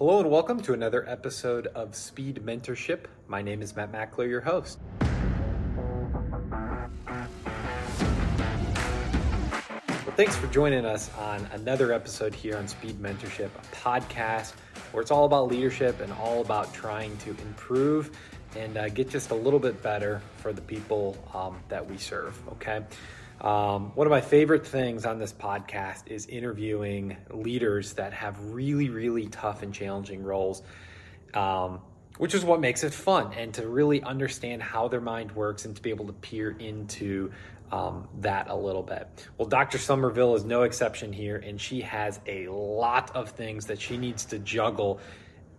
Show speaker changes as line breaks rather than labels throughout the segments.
Hello and welcome to another episode of Speed Mentorship. My name is Matt Mackler, your host. Well, thanks for joining us on another episode here on Speed Mentorship, a podcast where it's all about leadership and all about trying to improve and uh, get just a little bit better for the people um, that we serve. Okay. Um, one of my favorite things on this podcast is interviewing leaders that have really, really tough and challenging roles, um, which is what makes it fun and to really understand how their mind works and to be able to peer into um, that a little bit. Well, Dr. Somerville is no exception here, and she has a lot of things that she needs to juggle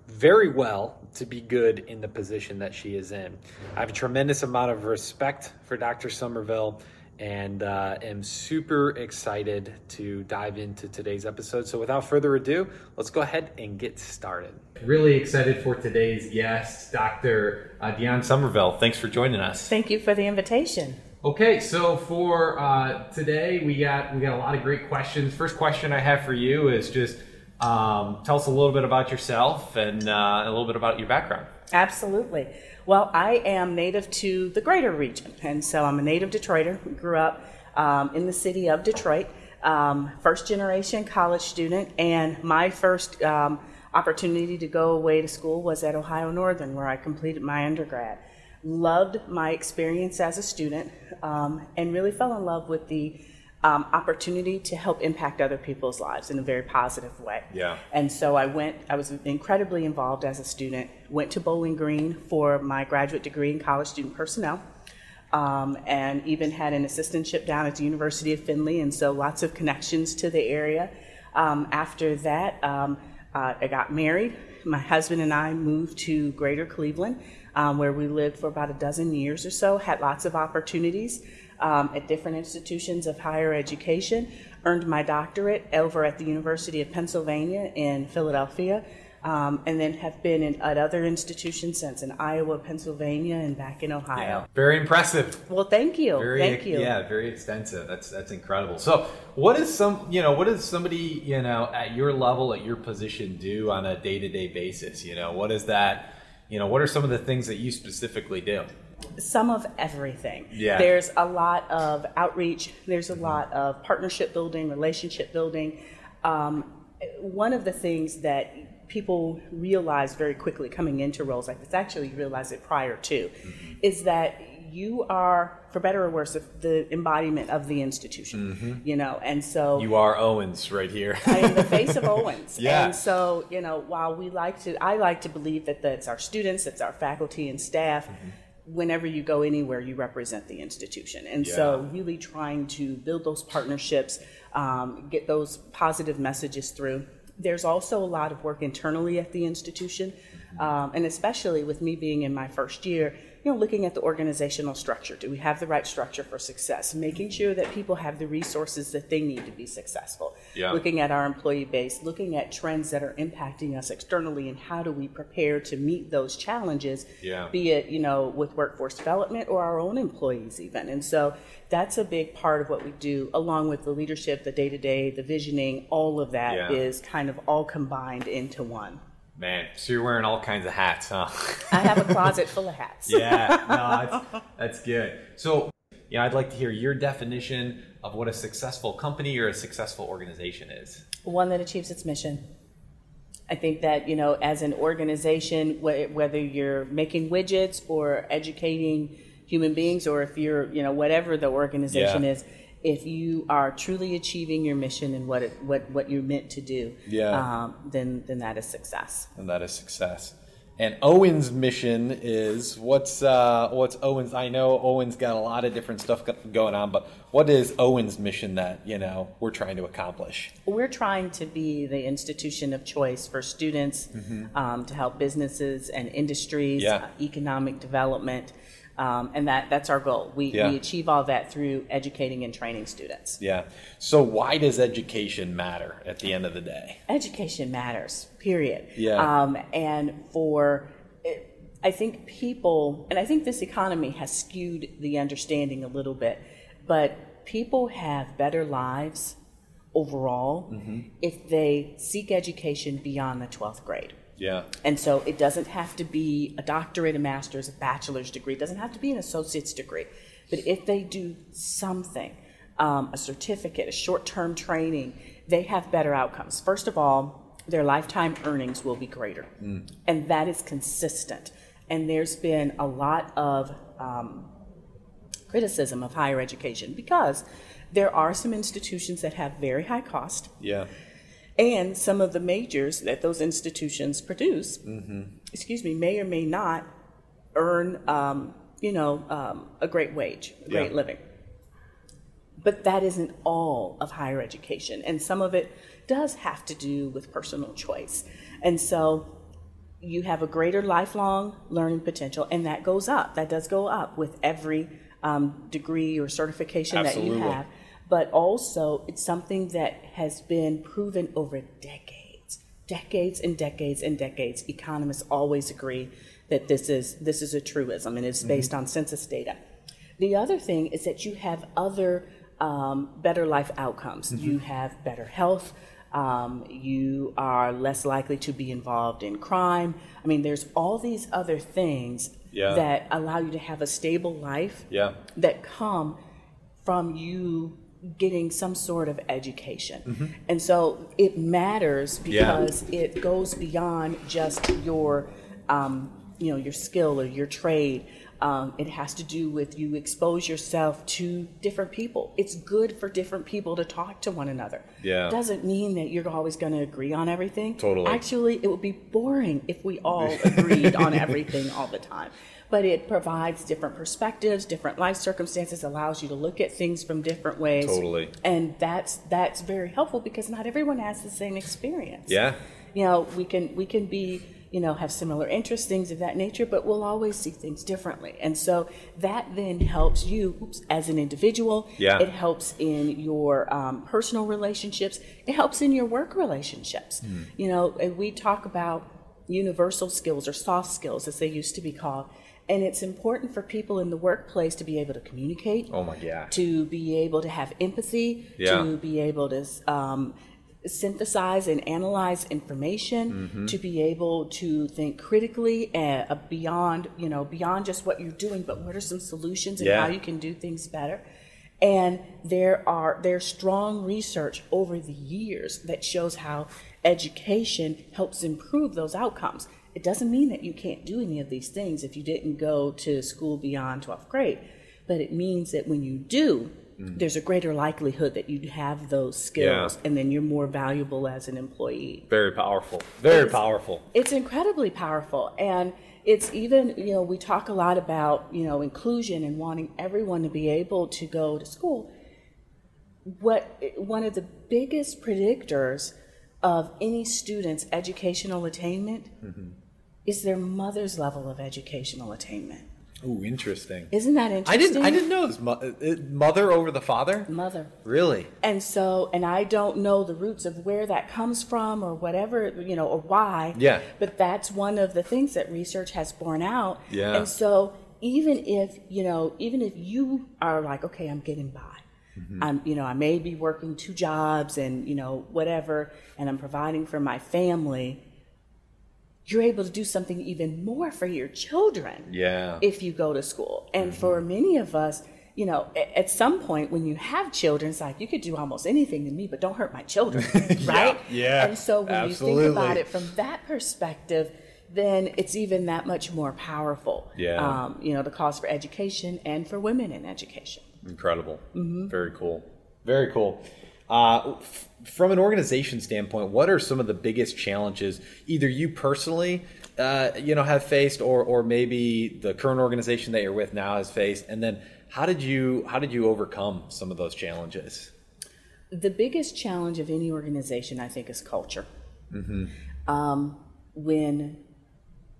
very well to be good in the position that she is in. I have a tremendous amount of respect for Dr. Somerville and uh, am super excited to dive into today's episode. So, without further ado, let's go ahead and get started. Really excited for today's guest, Dr. Uh, Dione Somerville. Thanks for joining us.
Thank you for the invitation.
Okay, so for uh, today, we got we got a lot of great questions. First question I have for you is just um, tell us a little bit about yourself and uh, a little bit about your background.
Absolutely. Well, I am native to the greater region, and so I'm a native Detroiter. Grew up um, in the city of Detroit, um, first generation college student, and my first um, opportunity to go away to school was at Ohio Northern, where I completed my undergrad. Loved my experience as a student, um, and really fell in love with the um, opportunity to help impact other people's lives in a very positive way.
Yeah.
And so I went, I was incredibly involved as a student, went to Bowling Green for my graduate degree in college student personnel. Um, and even had an assistantship down at the University of Findlay, and so lots of connections to the area. Um, after that, um, uh, I got married. My husband and I moved to Greater Cleveland, um, where we lived for about a dozen years or so, had lots of opportunities um, at different institutions of higher education. Earned my doctorate over at the University of Pennsylvania in Philadelphia, um, and then have been in, at other institutions since in Iowa, Pennsylvania, and back in Ohio.
Yeah. Very impressive.
Well, thank you.
Very,
thank you.
Yeah, very extensive. That's that's incredible. So, what is some you know what does somebody you know at your level at your position do on a day to day basis? You know, what is that? You know, what are some of the things that you specifically do?
Some of everything.
Yeah.
There's a lot of outreach, there's a lot of partnership building, relationship building. Um, one of the things that people realize very quickly coming into roles like this, actually you realize it prior to, mm-hmm. is that you are, for better or worse, the embodiment of the institution. Mm-hmm. You know, and so
you are Owens right here.
I am the face of Owens.
Yeah.
And so you know, while we like to, I like to believe that that's our students, that's our faculty and staff. Mm-hmm whenever you go anywhere, you represent the institution. And yeah. so, really trying to build those partnerships, um, get those positive messages through. There's also a lot of work internally at the institution, um, and especially with me being in my first year, you know, looking at the organizational structure. Do we have the right structure for success? Making sure that people have the resources that they need to be successful.
Yeah.
Looking at our employee base, looking at trends that are impacting us externally, and how do we prepare to meet those challenges?
Yeah.
Be it you know with workforce development or our own employees even. And so that's a big part of what we do, along with the leadership, the day to day, the visioning. All of that
yeah.
is kind of all combined into one.
Man, so you're wearing all kinds of hats, huh?
I have a closet full of hats.
yeah, no, that's, that's good. So, yeah, I'd like to hear your definition of what a successful company or a successful organization is.
One that achieves its mission. I think that, you know, as an organization, whether you're making widgets or educating human beings, or if you're, you know, whatever the organization
yeah.
is, if you are truly achieving your mission and what it, what what you're meant to do,
yeah,
um, then then that is success.
And that is success. And Owens' mission is what's uh, what's Owens'? I know Owen's got a lot of different stuff going on, but what is Owens' mission that you know we're trying to accomplish?
We're trying to be the institution of choice for students mm-hmm. um, to help businesses and industries,
yeah.
uh, economic development. Um, and that, that's our goal. We,
yeah.
we achieve all that through educating and training students.
Yeah. So, why does education matter at the end of the day?
Education matters, period.
Yeah.
Um, and for, I think people, and I think this economy has skewed the understanding a little bit, but people have better lives overall if they seek education beyond the 12th grade.
Yeah.
And so it doesn't have to be a doctorate, a master's, a bachelor's degree. It doesn't have to be an associate's degree. But if they do something, um, a certificate, a short term training, they have better outcomes. First of all, their lifetime earnings will be greater. And that is consistent. And there's been a lot of um, criticism of higher education because there are some institutions that have very high cost
Yeah.
And some of the majors that those institutions produce, excuse me, may or may not earn, um, you know, um, a great wage, a great
Yeah.
living. But that isn't all of higher education, and some of it does have to do with personal choice. And so you have a greater lifelong learning potential, and that goes up. That does go up with every um, degree or certification that you have. But also, it's something that has been proven over decades, decades and decades and decades. Economists always agree that this is this is a truism, and it's based on census data. The other thing is that you have other um, better life outcomes. You have better health. Um, you are less likely to be involved in crime. I mean, there's all these other things
Yeah.
that allow you to have a stable life
Yeah.
that come from you getting some sort of education. And so it matters
Mm-hmm. Yeah.
because it goes beyond just your um, you know your skill or your trade. Um, it has to do with you expose yourself to different people. It's good for different people to talk to one another.
Yeah.
It doesn't mean that you're always going to agree on everything.
Totally.
Actually, it would be boring if we all agreed on everything all the time. But it provides different perspectives, different life circumstances, allows you to look at things from different ways.
Totally.
And that's that's very helpful because not everyone has the same experience.
Yeah.
You know, we can we can be you know have similar interests, things of that nature, but we'll always see things differently. And so that then helps you oops, as an individual.
Yeah.
It helps in your um, personal relationships. It helps in your work relationships.
Hmm.
You know, we talk about universal skills or soft skills, as they used to be called. And it's important for people in the workplace to be able to communicate,
Oh my gosh.
to be able to have empathy,
Yeah.
to be able to um, synthesize and analyze information,
Mm-hmm.
to be able to think critically uh, beyond, you know, beyond just what you're doing, but what are some solutions and
Yeah.
how you can do things better. And there are there's strong research over the years that shows how education helps improve those outcomes. It doesn't mean that you can't do any of these things if you didn't go to school beyond 12th grade, but it means that when you do, mm. there's a greater likelihood that you have those skills
Yeah.
and then you're more valuable as an employee.
Very powerful. Very
It's-
powerful.
It's incredibly powerful. And it's even, you know, we talk a lot about, you know, inclusion and wanting everyone to be able to go to school. What one of the biggest predictors of any student's educational attainment mm-hmm. Is their mother's level of educational attainment.
Ooh, interesting.
Isn't that interesting?
I didn't. I didn't know this. Mo- uh, mother over the father.
Mother.
Really?
And so, and I don't know the roots of where that comes from or whatever, you know, or why.
Yeah.
But that's one of the things that research has borne out.
Yeah.
And so, even if, you know, even if you are like, okay, I'm getting by.
Mm-hmm.
I'm, you know, I may be working two jobs and, you know, whatever, and I'm providing for my family. You're able to do something even more for your children
Yeah.
if you go to school. And
Mm-hmm.
for many of us, you know, at some point when you have children, it's like you could do almost anything to me, but don't hurt my children, right?
yeah,
And so when you think about it from that perspective, then it's even that much more powerful.
Yeah.
Um, you know, the cause for education and for women in education.
Incredible. Very cool. Very cool. Uh, f- from an organization standpoint, what are some of the biggest challenges either you personally, uh, you know, have faced, or or maybe the current organization that you're with now has faced, and then how did you how did you overcome some of those challenges?
The biggest challenge of any organization, I think, is culture. Um, when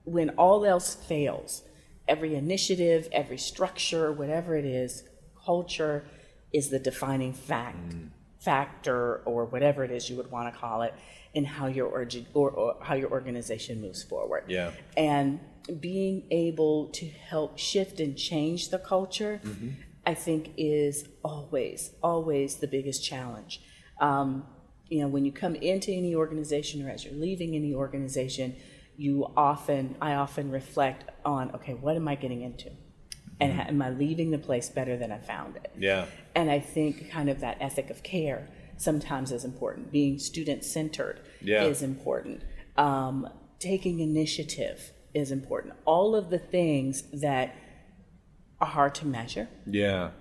when all else fails, every initiative, every structure, whatever it is, culture is the defining fact, factor, or whatever it is you would want to call it, in how your orgi- or, or how your organization moves forward.
Yeah.
And being able to help shift and change the culture, I think, is always, always the biggest challenge. Um, you know, when you come into any organization or as you're leaving any organization, you often, I often reflect on, okay, what am I getting into? And mm-hmm. am I leaving the place better than I found it?
Yeah.
And I think kind of that ethic of care sometimes is important. Being student centered yeah. is important. Um, taking initiative is important. All of the things that are hard to measure.
Yeah.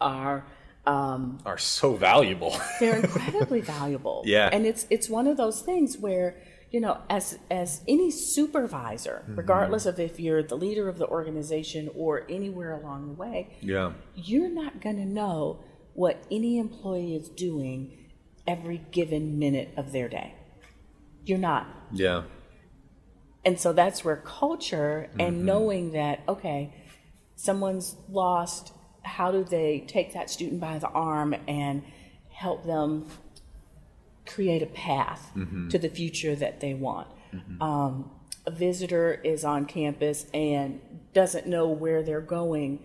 Are um,
are so valuable.
they're incredibly valuable.
Yeah.
And it's it's one of those things where you know, as as any supervisor, mm-hmm. regardless of if you're the leader of the organization or anywhere along the way,
yeah,
you're not going to know what any employee is doing every given minute of their day. You're not.
Yeah.
And so that's where culture and mm-hmm. knowing that okay, someone's lost, how do they take that student by the arm and help them create a path mm-hmm. to the future that they want. Mm-hmm. Um, a visitor is on campus and doesn't know where they're going.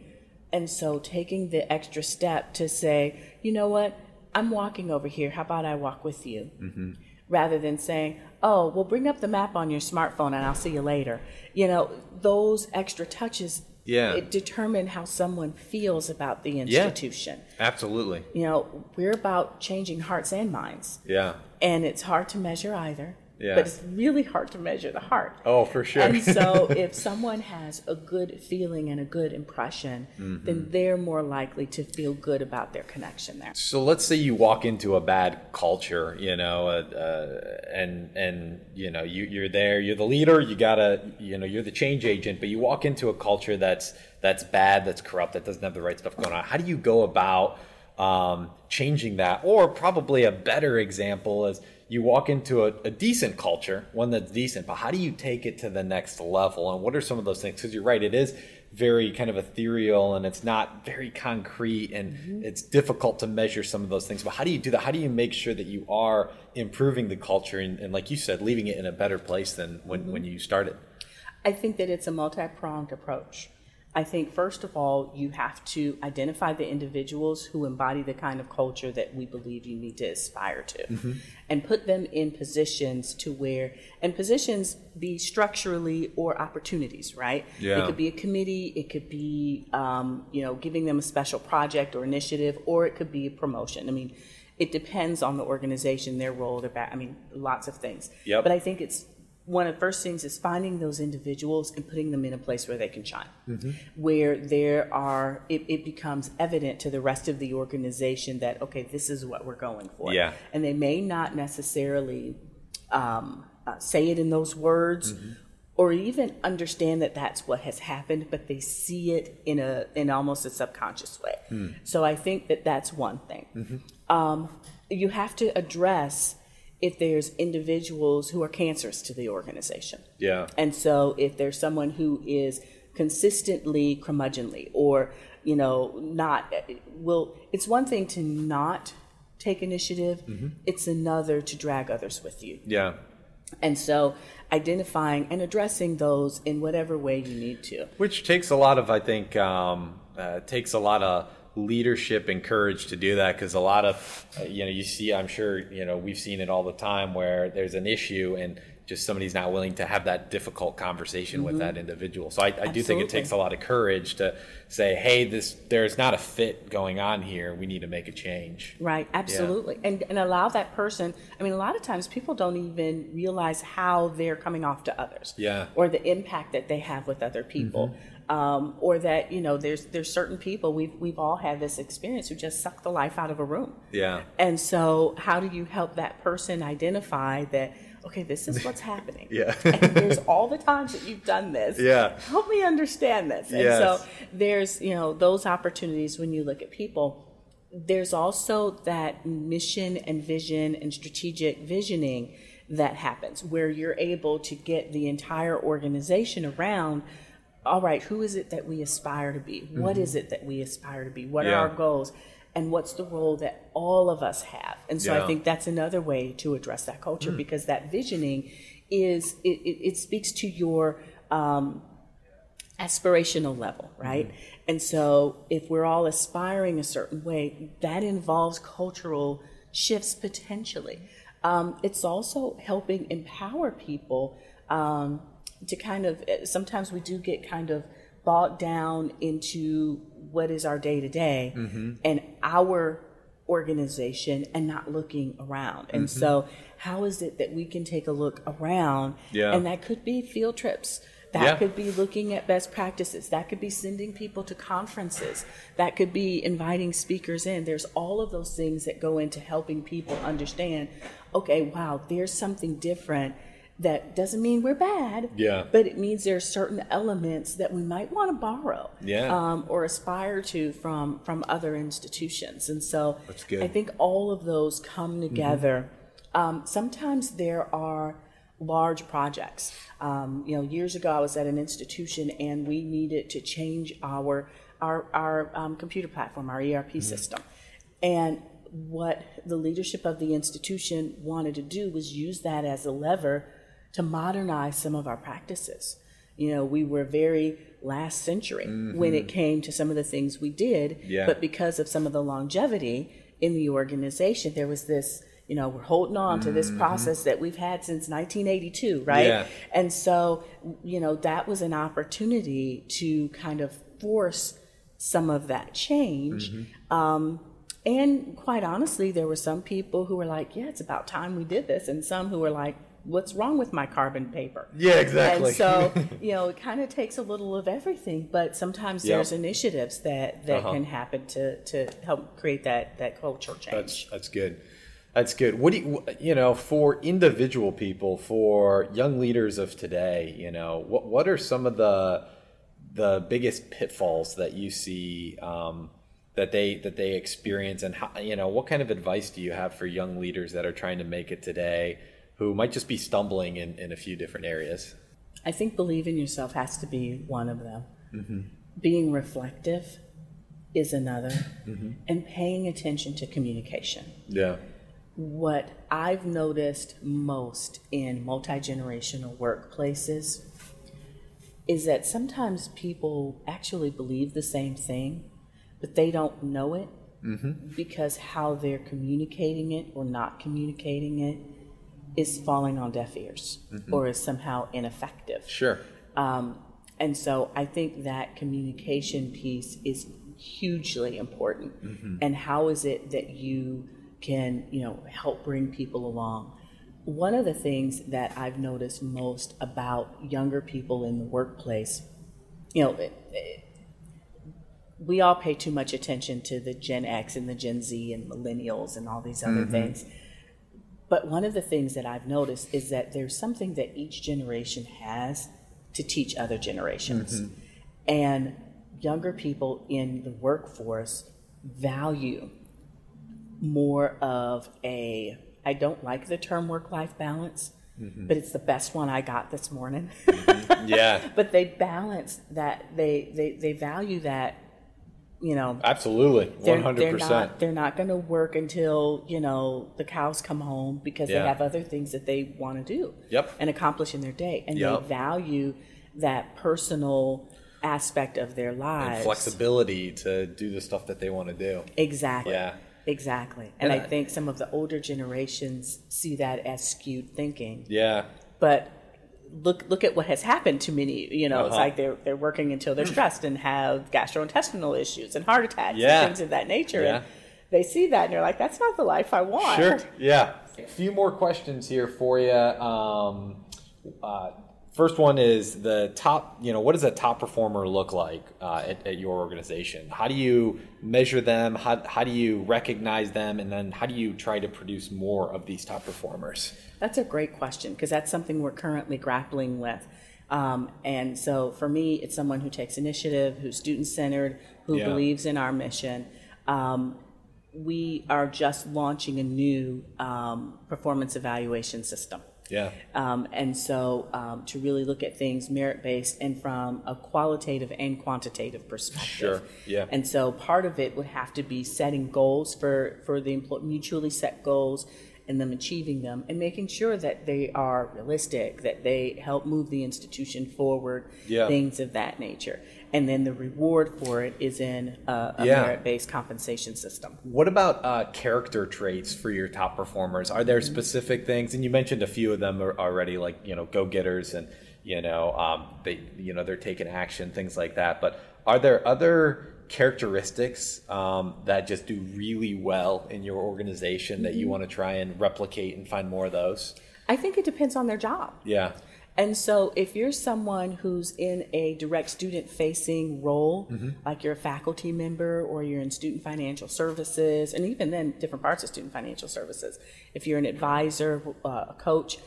And so taking the extra step to say, you know what, I'm walking over here. How about I walk with you? Mm-hmm. Rather than saying, oh, well, bring up the map on your smartphone and I'll see you later. You know, those extra touches
yeah.
it determine how someone feels about the institution.
Yeah, absolutely.
You know, we're about changing hearts and minds.
Yeah.
And it's hard to measure either.
Yeah.
But it's really hard to measure the heart.
Oh, for sure.
And so if someone has a good feeling and a good impression, mm-hmm. then they're more likely to feel good about their connection there.
So let's say you walk into a bad culture, you know, uh, uh, and and you know you, you're there, you're the leader, you gotta, you know, you're the change agent, but you walk into a culture that's that's bad, that's corrupt, that doesn't have the right stuff going on. How do you go about um, changing that? Or probably a better example is you walk into a, a, decent culture, one that's decent, but how do you take it to the next level? And what are some of those things? Because you're right, it is very kind of ethereal and it's not very concrete and mm-hmm. it's difficult to measure some of those things. But how do you do that? How do you make sure that you are improving the culture and, and like you said, leaving it in a better place than when, mm-hmm. when you started?
I think that it's a multi pronged approach. I think, first of all, you have to identify the individuals who embody the kind of culture that we believe you need to aspire to mm-hmm. and put them in positions to where, and positions be structurally or opportunities, right?
Yeah.
It could be a committee, it could be, um, you know, giving them a special project or initiative, or it could be a promotion. I mean, it depends on the organization, their role, their back, I mean, lots of things.
Yep.
But I think it's one of the first things is finding those individuals and putting them in a place where they can shine, mm-hmm. where there are it, it, becomes evident to the rest of the organization that okay, this is what we're going for.
Yeah,
and they may not necessarily um, uh, say it in those words. Mm-hmm. Or even understand that that's what has happened, but they see it in a in almost a subconscious way. Mm. So I think that that's one thing. Mm-hmm. Um, you have to address if there's individuals who are cancerous to the organization.
Yeah.
And so if there's someone who is consistently curmudgeonly or, you know, not will it's one thing to not take initiative, mm-hmm. it's another to drag others with you.
Yeah.
And so identifying and addressing those in whatever way you need to.
Which takes a lot of I think um, uh, takes a lot of leadership and courage to do that because a lot of you know you see i'm sure you know we've seen it all the time where there's an issue and just somebody's not willing to have that difficult conversation mm-hmm. with that individual. So I, I do think it takes a lot of courage to say hey this there's not a fit going on here. We need to make a change.
Right. Absolutely. Yeah. and and allow that person i mean a lot of times people don't even realize how they're coming off to others
yeah.
or the impact that they have with other people. Mm-hmm um, or that you know there's there's certain people we've we've all had this experience who just suck the life out of a room.
Yeah.
And so how do you help that person identify that? Okay, this is what's happening.
yeah.
and there's all the times that you've done this.
Yeah.
Help me understand this. And
yes.
so there's you know those opportunities when you look at people. There's also that mission and vision and strategic visioning that happens where you're able to get the entire organization around all right, who is it that we aspire to be? What mm-hmm. is it that we aspire to be? What yeah. are our goals? And what's the role that all of us have? And so yeah. I think that's another way to address that culture mm. because that visioning is, it, it, it speaks to your um, aspirational level, right? Mm. And so if we're all aspiring a certain way, that involves cultural shifts potentially. Um, it's also helping empower people um, to kind of, sometimes we do get kind of bogged down into what is our day to day and our organization and not looking around. And
Mm-hmm.
so, how is it that we can take a look around?
Yeah.
And that could be field trips. That
Yeah.
could be looking at best practices. That could be sending people to conferences. That could be inviting speakers in. There's all of those things that go into helping people understand okay, wow, there's something different. That doesn't mean we're bad,
Yeah.
but it means there are certain elements that we might want to borrow
Yeah.
um, or aspire to from from other institutions. And so.
Mm-hmm.
I think all of those come together. Um, sometimes there are large projects. Um, you know, years ago I was at an institution and we needed to change our our, our um, computer platform, our ERP
Mm-hmm.
system, and what the leadership of the institution wanted to do was use that as a lever to modernize some of our practices. You know, we were very last century when it came to some of the things we did,
Mm-hmm. Yeah.
but because of some of the longevity in the organization, there was this, you know, we're holding on to this process that we've had since 1982, right?
Mm-hmm. Yeah.
And so, you know, that was an opportunity to kind of force some of that change.
Mm-hmm.
Um, and quite honestly, there were some people who were like, yeah, it's about time we did this. And some who were like, what's wrong with my carbon paper?
Yeah, exactly.
And so, you know, it kind of takes a little of everything, but sometimes
Yep.
there's initiatives that, that
Uh-huh.
can happen to, to help create that, that culture change.
That's that's good. That's good. What do you you know for individual people, for young leaders of today? You know, what what are some of the the biggest pitfalls that you see um, that they that they experience, and how, you know, what kind of advice do you have for young leaders that are trying to make it today, who might just be stumbling in, in a few different areas?
I think believe in yourself has to be one of them.
Mm-hmm.
Being reflective is another,
Mm-hmm.
and paying attention to communication.
Yeah.
What I've noticed most in multi generational workplaces is that sometimes people actually believe the same thing, but they don't know it because how they're communicating it or not communicating it is falling on deaf ears mm-hmm. or is somehow ineffective.
Sure.
Um, and so I think that communication piece is hugely important. Mm-hmm. And how is it that you can, you know, help bring people along? One of the things that I've noticed most about younger people in the workplace, you know, it- it- we all pay too much attention to the Gen X and the Gen Z and millennials and all these other mm-hmm. things. But one of the things that I've noticed is that there's something that each generation has to teach other generations. Mm-hmm. And younger people in the workforce value more of a, I don't like the term work life balance, mm-hmm. but it's the best one I got this morning. Mm-hmm.
Yeah.
but they balance that, they, they, they value that, you know,
Absolutely. One
they're,
hundred
they're
percent.
not they're not going to work until you know the cows come home because
Yeah.
they have other things that they want to do
Yep.
and accomplish in their day and
Yep.
they value that personal aspect of their lives
And flexibility to do the stuff that they want to do.
exactly
Yeah.
exactly and,
And
I
I-
think some of the older generations see that as skewed thinking
Yeah.
but look look at what has happened to many you know it's
Uh-huh.
like they're they're working until they're stressed and have gastrointestinal issues and heart attacks
Yeah.
and things of that nature
Yeah.
and they see that and they're like that's not the life i want
Sure. Yeah. A few more questions here for you. Um, uh, first one is the top. You know, what does a top performer look like uh, at, at your organization? How do you measure them? How how do you recognize them? And then how do you try to produce more of these top performers?
That's a great question because that's something we're currently grappling with. Um, and so for me, it's someone who takes initiative, who's student centered, who
Yeah.
believes in our mission. Um, we are just launching a new um, performance evaluation system.
Yeah.
Um, and so um, to really look at things merit based and from a qualitative and quantitative perspective.
Sure, yeah.
And so part of it would have to be setting goals for, for the employee, mutually set goals and them achieving them and making sure that they are realistic, that they help move the institution forward,
Yeah.
things of that nature. And then the reward for it is in a, a
Yeah.
merit based compensation system.
What about uh, character traits for your top performers? Are there specific things? And you mentioned a few of them already, like you know, go getters, and you know, um, they you know they're taking action, things like that. But are there other characteristics um, that just do really well in your organization that you want to try and replicate and find more of those?
I think it depends on their job.
Yeah,
And so, if you're someone who's in a direct student facing role, like you're a faculty member or you're in student financial services, and even then, different parts of student financial services, if you're an advisor, uh, a coach,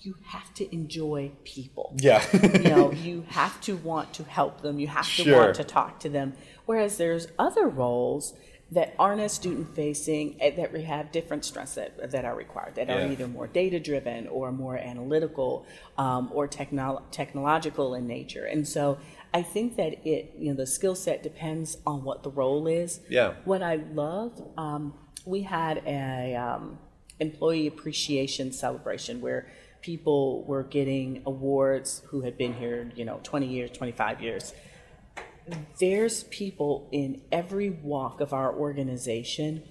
you have to enjoy people.
yeah,
you know, you have to want to help them, you have to
Sure.
want to talk to them. Whereas there's other roles that aren't as student facing that we have different strengths that, that are required that
Yeah.
are either more data driven or more analytical um, or technol- technological in nature and so i think that it you know the skill set depends on what the role is
Yeah.
what i loved um, we had a um, employee appreciation celebration where people were getting awards who had been here you know 20 years 25 years there's people in every walk of our organization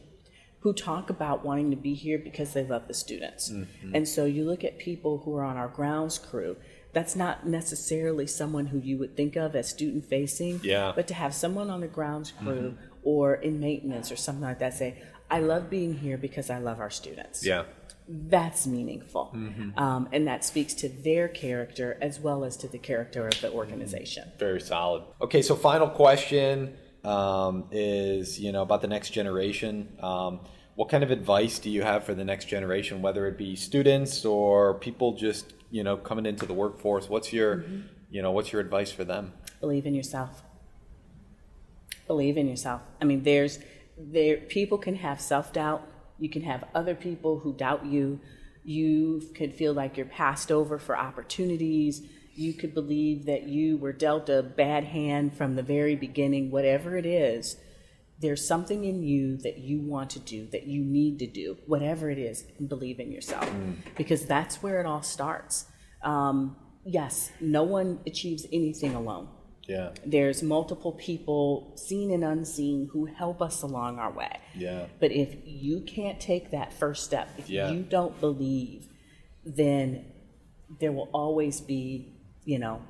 who talk about wanting to be here because they love the students.
Mm-hmm.
And so you look at people who are on our grounds crew, that's not necessarily someone who you would think of as student facing.
Yeah. Mm-hmm.
But to have someone on the grounds crew or in maintenance or something like that say, I love being here because I love our students
yeah.
That's meaningful.
Mm-hmm.
Um, and that speaks to their character as well as to the character of the organization.
Very solid. Okay, so final question um, is you know about the next generation. Um, what kind of advice do you have for the next generation, whether it be students or people just you know coming into the workforce? What's your you know what's your advice for them?
Believe in yourself. Believe in yourself. I mean, there's there people can have self doubt. You can have other people who doubt you. You could feel like you're passed over for opportunities. You could believe that you were dealt a bad hand from the very beginning, whatever it is. There's something in you that you want to do, that you need to do, whatever it is, and believe in yourself. Because that's where it all starts. Um, yes, no one achieves anything alone
Yeah,
there's multiple people seen and unseen who help us along our way
yeah,
but if you can't take that first step if
Yeah.
you don't believe then there will always be you know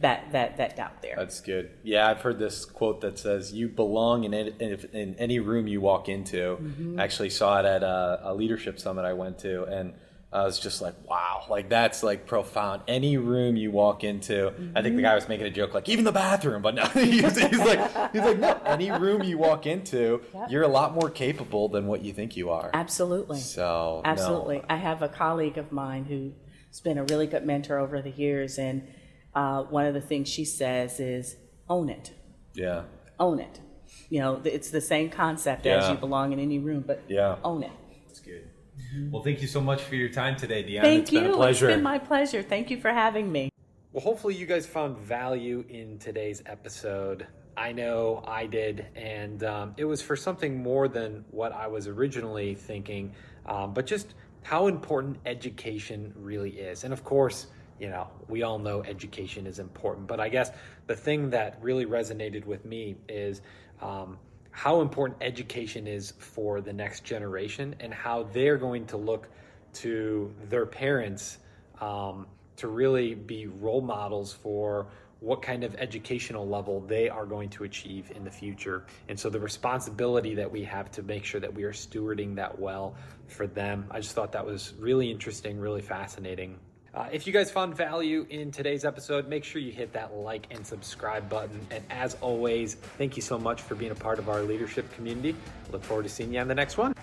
that that that doubt there
that's good. Yeah, I've heard this quote that says, "You belong in any, in, in any room you walk into." I actually saw it at a, a leadership summit I went to, and I was just like, "Wow!" Like that's like profound. Any room you walk into, I think the guy was making a joke, like even the bathroom, but no, he's, he's like, he's like, no, any room you walk into,
Yep.
you're a lot more capable than what you think you are.
absolutely
So no.
Absolutely. I have a colleague of mine who's been a really good mentor over the years, and uh, one of the things she says is own it.
yeah,
Own it. You know, it's the same concept as you belong in any room, but
Yeah.
own it.
that's good. Well, thank you so much for your time today, Deanna.
Thank
it's
you.
been a pleasure.
It's been my pleasure. Thank you for having me.
Well, hopefully, you guys found value in today's episode. I know I did, and um, it was for something more than what I was originally thinking, um, but just how important education really is. And of course, you know, we all know education is important, but I guess the thing that really resonated with me is um, how important education is for the next generation and how they're going to look to their parents um, to really be role models for what kind of educational level they are going to achieve in the future. And so the responsibility that we have to make sure that we are stewarding that well for them. I just thought that was really interesting, really fascinating. Uh, if you guys found value in today's episode, make sure you hit that like and subscribe button. And as always, thank you so much for being a part of our leadership community. Look forward to seeing you on the next one.